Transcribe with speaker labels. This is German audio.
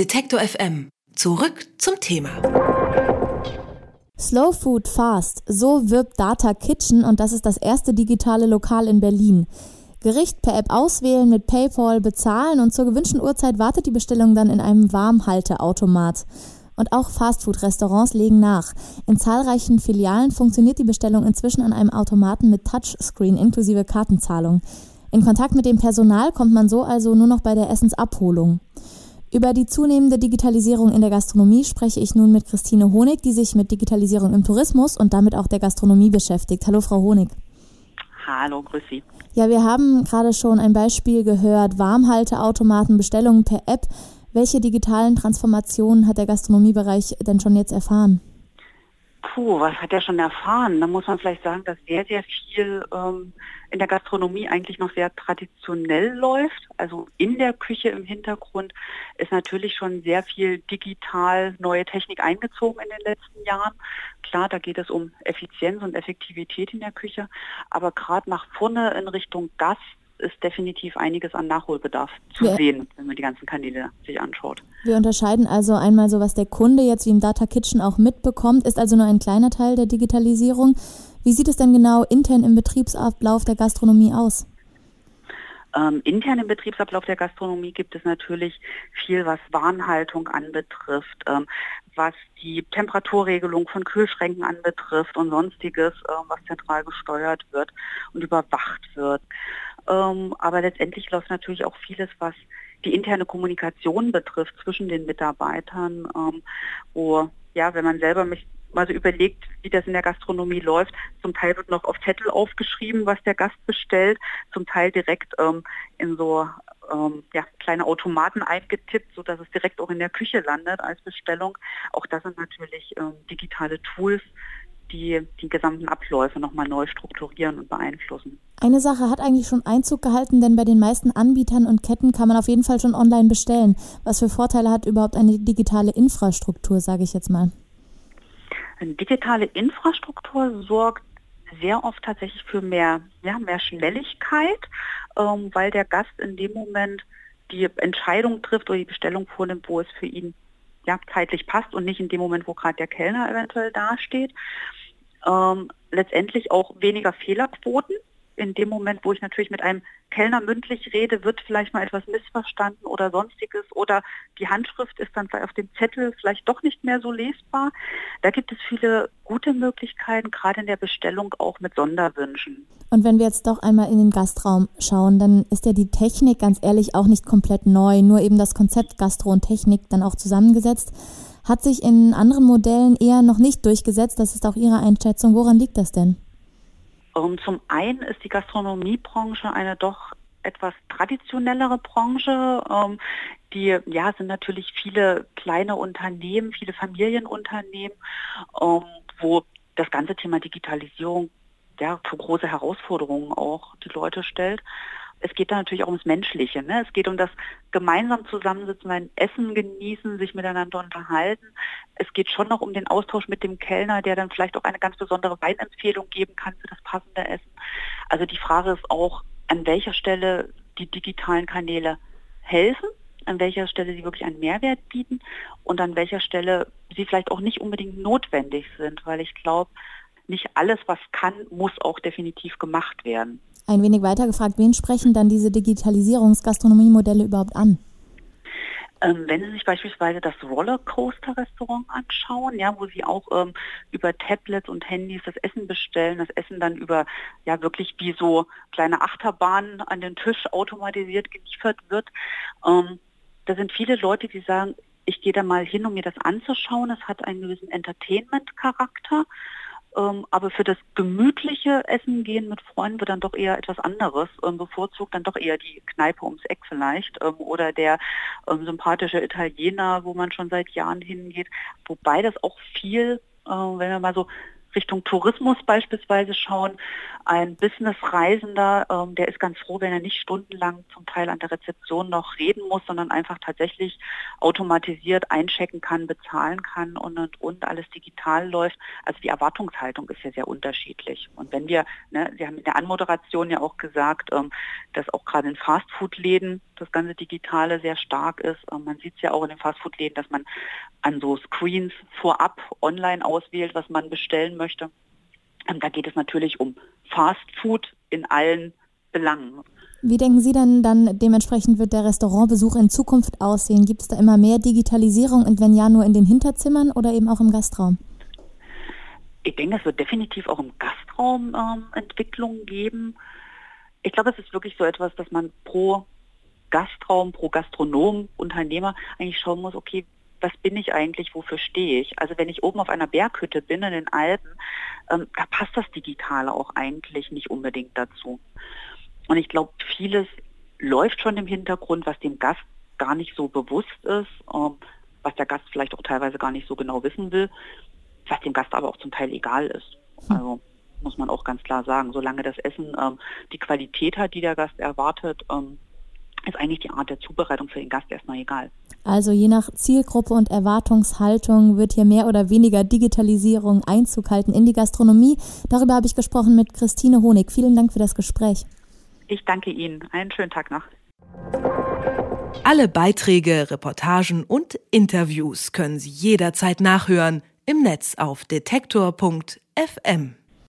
Speaker 1: Detektor FM. Zurück zum Thema.
Speaker 2: Slow Food Fast. So wirbt Data Kitchen und das ist das erste digitale Lokal in Berlin. Gericht per App auswählen, mit PayPal bezahlen und zur gewünschten Uhrzeit wartet die Bestellung dann in einem Warmhalteautomat. Und auch Fastfood-Restaurants legen nach. In zahlreichen Filialen funktioniert die Bestellung inzwischen an einem Automaten mit Touchscreen inklusive Kartenzahlung. In Kontakt mit dem Personal kommt man so also nur noch bei der Essensabholung. Über die zunehmende Digitalisierung in der Gastronomie spreche ich nun mit Christine Honig, die sich mit Digitalisierung im Tourismus und damit auch der Gastronomie beschäftigt. Hallo, Frau Honig.
Speaker 3: Hallo, grüß Sie.
Speaker 2: Ja, wir haben gerade schon ein Beispiel gehört, Warmhalteautomaten, Bestellungen per App. Welche digitalen Transformationen hat der Gastronomiebereich denn schon jetzt erfahren?
Speaker 3: Puh, was hat er schon erfahren? Da muss man vielleicht sagen, dass sehr, sehr viel ähm, in der Gastronomie eigentlich noch sehr traditionell läuft. Also in der Küche im Hintergrund ist natürlich schon sehr viel digital neue Technik eingezogen in den letzten Jahren. Klar, da geht es um Effizienz und Effektivität in der Küche, aber gerade nach vorne in Richtung Gast ist definitiv einiges an Nachholbedarf zu ja. sehen, wenn man die ganzen Kanäle sich anschaut.
Speaker 2: Wir unterscheiden also einmal so, was der Kunde jetzt wie im Data Kitchen auch mitbekommt, ist also nur ein kleiner Teil der Digitalisierung. Wie sieht es denn genau intern im Betriebsablauf der Gastronomie aus?
Speaker 3: Ähm, intern im Betriebsablauf der Gastronomie gibt es natürlich viel, was Warnhaltung anbetrifft, ähm, was die Temperaturregelung von Kühlschränken anbetrifft und sonstiges, äh, was zentral gesteuert wird und überwacht wird. Ähm, aber letztendlich läuft natürlich auch vieles, was die interne Kommunikation betrifft zwischen den Mitarbeitern, ähm, wo ja, wenn man selber mich mal so überlegt, wie das in der Gastronomie läuft, zum Teil wird noch auf Zettel aufgeschrieben, was der Gast bestellt, zum Teil direkt ähm, in so ähm, ja, kleine Automaten eingetippt, sodass es direkt auch in der Küche landet als Bestellung. Auch das sind natürlich ähm, digitale Tools, die die gesamten Abläufe nochmal neu strukturieren und beeinflussen.
Speaker 2: Eine Sache hat eigentlich schon Einzug gehalten, denn bei den meisten Anbietern und Ketten kann man auf jeden Fall schon online bestellen. Was für Vorteile hat überhaupt eine digitale Infrastruktur, sage ich jetzt mal?
Speaker 3: Eine digitale Infrastruktur sorgt sehr oft tatsächlich für mehr, ja, mehr Schnelligkeit, ähm, weil der Gast in dem Moment die Entscheidung trifft oder die Bestellung vornimmt, wo es für ihn ja, zeitlich passt und nicht in dem Moment, wo gerade der Kellner eventuell dasteht. Ähm, letztendlich auch weniger Fehlerquoten. In dem Moment, wo ich natürlich mit einem Kellner mündlich rede, wird vielleicht mal etwas missverstanden oder sonstiges oder die Handschrift ist dann auf dem Zettel vielleicht doch nicht mehr so lesbar. Da gibt es viele gute Möglichkeiten, gerade in der Bestellung auch mit Sonderwünschen.
Speaker 2: Und wenn wir jetzt doch einmal in den Gastraum schauen, dann ist ja die Technik ganz ehrlich auch nicht komplett neu, nur eben das Konzept Gastro und Technik dann auch zusammengesetzt. Hat sich in anderen Modellen eher noch nicht durchgesetzt. Das ist auch Ihre Einschätzung. Woran liegt das denn?
Speaker 3: Um, zum einen ist die Gastronomiebranche eine doch etwas traditionellere Branche. Ähm, die ja sind natürlich viele kleine Unternehmen, viele Familienunternehmen, ähm, wo das ganze Thema Digitalisierung ja, für große Herausforderungen auch die Leute stellt es geht da natürlich auch ums Menschliche. Ne? Es geht um das gemeinsam zusammensitzen, ein Essen genießen, sich miteinander unterhalten. Es geht schon noch um den Austausch mit dem Kellner, der dann vielleicht auch eine ganz besondere Weinempfehlung geben kann für das passende Essen. Also die Frage ist auch, an welcher Stelle die digitalen Kanäle helfen, an welcher Stelle sie wirklich einen Mehrwert bieten und an welcher Stelle sie vielleicht auch nicht unbedingt notwendig sind, weil ich glaube, nicht alles, was kann, muss auch definitiv gemacht werden.
Speaker 2: Ein wenig weiter gefragt, wen sprechen dann diese Digitalisierungsgastronomiemodelle überhaupt an?
Speaker 3: Ähm, wenn Sie sich beispielsweise das Rollercoaster-Restaurant anschauen, ja, wo Sie auch ähm, über Tablets und Handys das Essen bestellen, das Essen dann über ja wirklich wie so kleine Achterbahnen an den Tisch automatisiert geliefert wird, ähm, da sind viele Leute, die sagen, ich gehe da mal hin, um mir das anzuschauen. Es hat einen gewissen Entertainment-Charakter. Ähm, aber für das gemütliche Essen gehen mit Freunden wird dann doch eher etwas anderes. Ähm, bevorzugt dann doch eher die Kneipe ums Eck vielleicht ähm, oder der ähm, sympathische Italiener, wo man schon seit Jahren hingeht. Wobei das auch viel, äh, wenn wir mal so Richtung Tourismus beispielsweise schauen. Ein Businessreisender, ähm, der ist ganz froh, wenn er nicht stundenlang zum Teil an der Rezeption noch reden muss, sondern einfach tatsächlich automatisiert einchecken kann, bezahlen kann und, und, und alles digital läuft. Also die Erwartungshaltung ist ja sehr unterschiedlich. Und wenn wir, ne, Sie haben in der Anmoderation ja auch gesagt, ähm, dass auch gerade in Fastfood-Läden das ganze Digitale sehr stark ist. Ähm, man sieht es ja auch in den Fastfood-Läden, dass man an so Screens vorab online auswählt, was man bestellen möchte. Ähm, da geht es natürlich um Fast Food in allen Belangen.
Speaker 2: Wie denken Sie denn dann dementsprechend wird der Restaurantbesuch in Zukunft aussehen? Gibt es da immer mehr Digitalisierung und wenn ja nur in den Hinterzimmern oder eben auch im Gastraum?
Speaker 3: Ich denke, es wird definitiv auch im Gastraum ähm, Entwicklungen geben. Ich glaube, es ist wirklich so etwas, dass man pro Gastraum, pro Gastronom, Unternehmer eigentlich schauen muss, okay, was bin ich eigentlich, wofür stehe ich? Also wenn ich oben auf einer Berghütte bin in den Alpen, ähm, da passt das Digitale auch eigentlich nicht unbedingt dazu. Und ich glaube, vieles läuft schon im Hintergrund, was dem Gast gar nicht so bewusst ist, ähm, was der Gast vielleicht auch teilweise gar nicht so genau wissen will, was dem Gast aber auch zum Teil egal ist. Hm. Also muss man auch ganz klar sagen, solange das Essen ähm, die Qualität hat, die der Gast erwartet, ähm, ist eigentlich die Art der Zubereitung für den Gast erstmal egal.
Speaker 2: Also je nach Zielgruppe und Erwartungshaltung wird hier mehr oder weniger Digitalisierung Einzug halten in die Gastronomie. Darüber habe ich gesprochen mit Christine Honig. Vielen Dank für das Gespräch.
Speaker 3: Ich danke Ihnen. Einen schönen Tag noch.
Speaker 1: Alle Beiträge, Reportagen und Interviews können Sie jederzeit nachhören im Netz auf detektor.fm.